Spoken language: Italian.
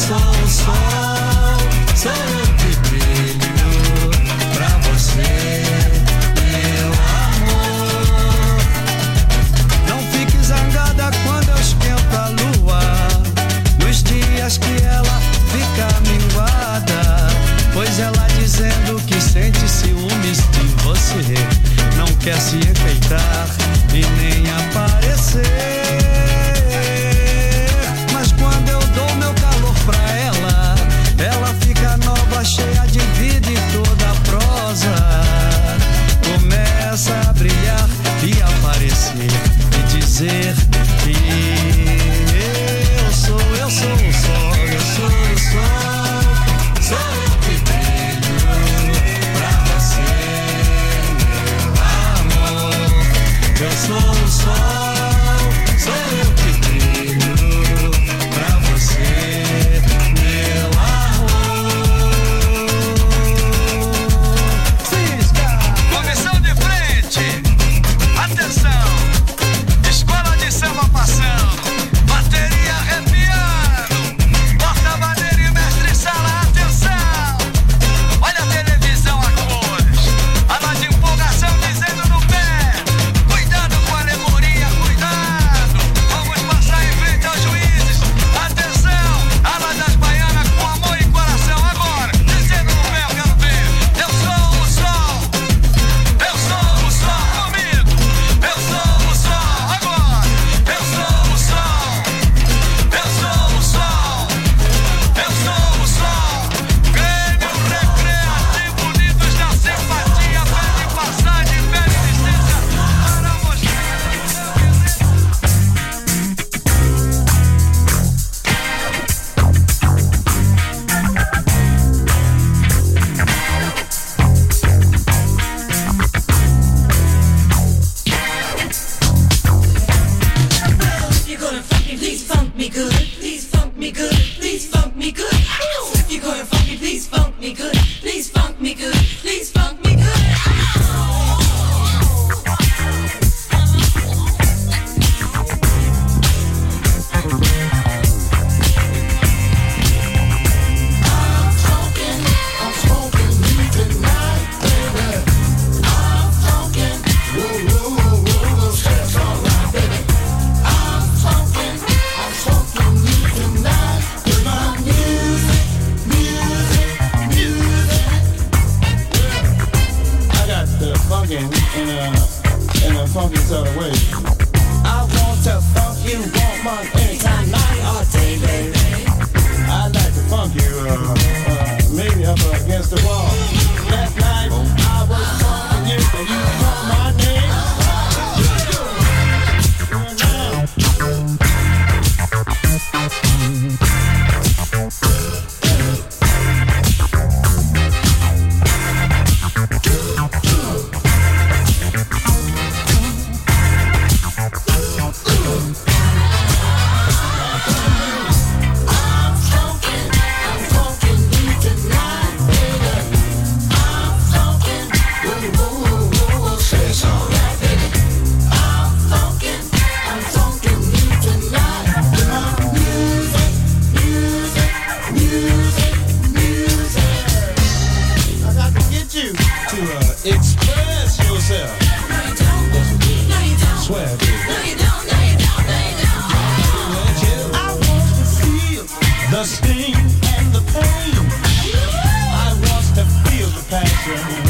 sol, sol, sou eu que brilho pra você, meu amor. Não fique zangada quando eu esquento a lua, nos dias que ela fica minguada, pois ela dizendo que sente ciúmes de você, não quer se enfeitar e nem aparecer. Express yourself. Swear, I want to feel the sting and the pain. I want to feel the passion.